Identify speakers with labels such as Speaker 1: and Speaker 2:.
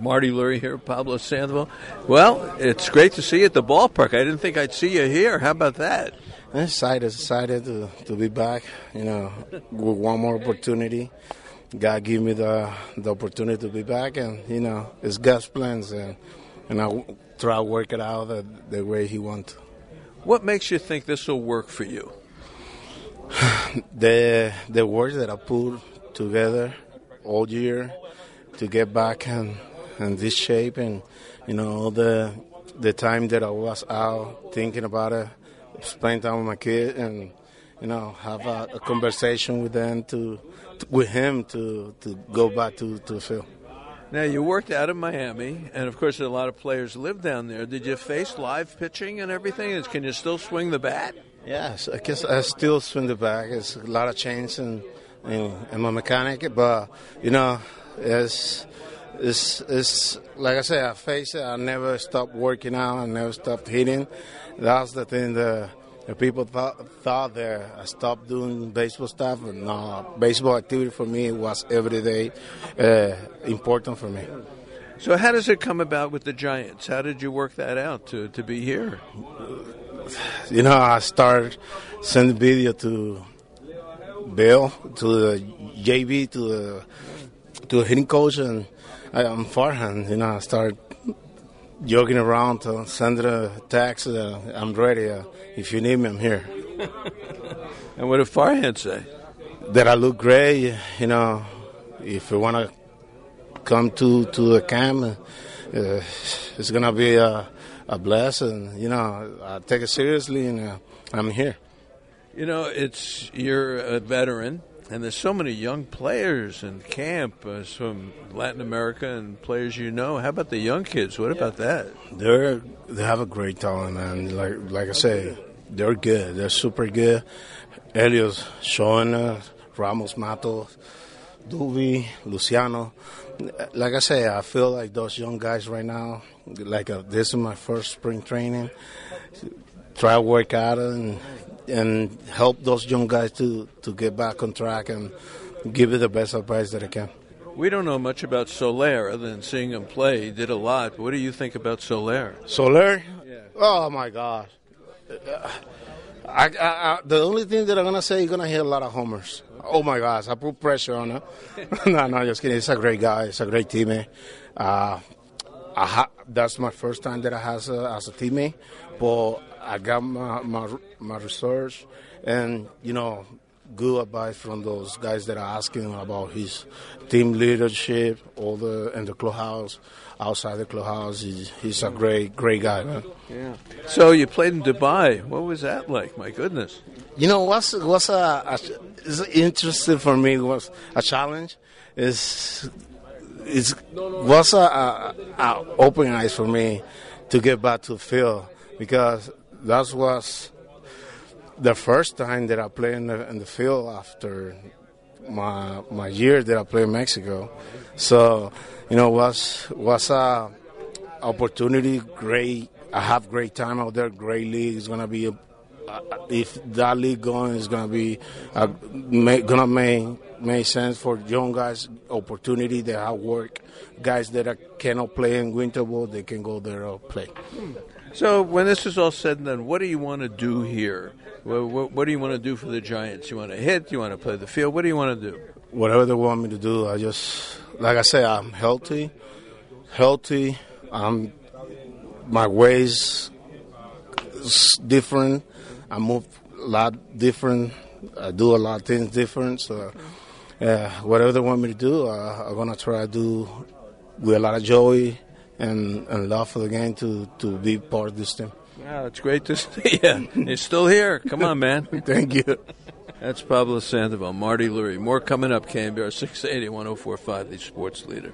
Speaker 1: Marty Lurie here, Pablo Sandoval. Well, it's great to see you at the ballpark. I didn't think I'd see you here. How about that?
Speaker 2: I'm excited, excited to, to be back. You know, with one more opportunity. God gave me the the opportunity to be back, and you know, it's God's plans, and and I try to work it out the, the way He wants.
Speaker 1: What makes you think this will work for you?
Speaker 2: the the work that I put together all year to get back in, in this shape and you know all the the time that I was out thinking about it, spending time with my kid and you know have a, a conversation with them to, to, with him to to go back to to the field.
Speaker 1: Now you worked out of Miami, and of course a lot of players live down there. Did you face live pitching and everything? Can you still swing the bat?
Speaker 2: Yes, I guess I still swing the bat. It's a lot of change and. in my mechanic, but you know, it's it's it's like I said, I face it. I never stopped working out. I never stopped hitting. That's the thing that the people thought, thought that I stopped doing baseball stuff. But no, baseball activity for me was every day uh, important for me.
Speaker 1: So, how does it come about with the Giants? How did you work that out to, to be here?
Speaker 2: You know, I started sending video to Bill, to the JV, to the to the hitting coach, and I, am Farhan. You know, I start joking around to send a text. Uh, I'm ready. Uh, if you need me, I'm here.
Speaker 1: and what did Farhan say?
Speaker 2: That I look great. You know, if you want to come to to the camp, uh, it's gonna be a, a blessing. You know, I take it seriously, and uh, I'm here.
Speaker 1: You know, it's you're a veteran, and there's so many young players in camp uh, from Latin America and players you know. How about the young kids? What about that?
Speaker 2: They're they have a great talent, man. Like like I say, they're good. They're super good. Elios showing Ramos Matos, Duvi, Luciano. Like I say, I feel like those young guys right now. Like a, this is my first spring training. Try to work out and and help those young guys to, to get back on track and give it the best advice that I can.
Speaker 1: We don't know much about Soler other than seeing him play. He did a lot. What do you think about Soler?
Speaker 2: Soler? Yeah. Oh my gosh. I, I, I, the only thing that I'm gonna say, he's gonna hit a lot of homers. Oh my gosh, I put pressure on him. no, no, just kidding. He's a great guy. He's a great teammate. Uh, ha- that's my first time that I has a, as a teammate, but I got my, my my research and you know good advice from those guys that are asking about his team leadership, all the in the clubhouse, outside the clubhouse. He's, he's a great great guy, man.
Speaker 1: Yeah. So you played in Dubai. What was that like? My goodness.
Speaker 2: You know what's what's a, a interesting for me was a challenge is is was a, a, open eyes for me to get back to field because that was the first time that I played in the, in the field after my my year that I played in Mexico. So, you know, was was a opportunity. Great. I have great time out there. Great league. It's gonna be. A, if that league going is gonna be uh, make, gonna make make sense for young guys. Opportunity they have work. Guys that are, cannot play in winter ball, they can go there and play.
Speaker 1: So, when this is all said and done, what do you want to do here? What, what, what, do you want to do for the Giants? You want to hit? You want to play the field? What do you want to do?
Speaker 2: Whatever they want me to do. I just, like I say, I'm healthy, healthy. I'm my ways different. I move a lot different. I do a lot of things different. So, uh, whatever they want me to do, uh, I'm gonna try to do with a lot of joy and, and love for the game to, to be part of this team.
Speaker 1: Yeah, it's great to see you. You're still here. Come on, man.
Speaker 2: Thank you.
Speaker 1: That's Pablo Sandoval, Marty Lurie. More coming up, KNBR 680 1045, the sports leader.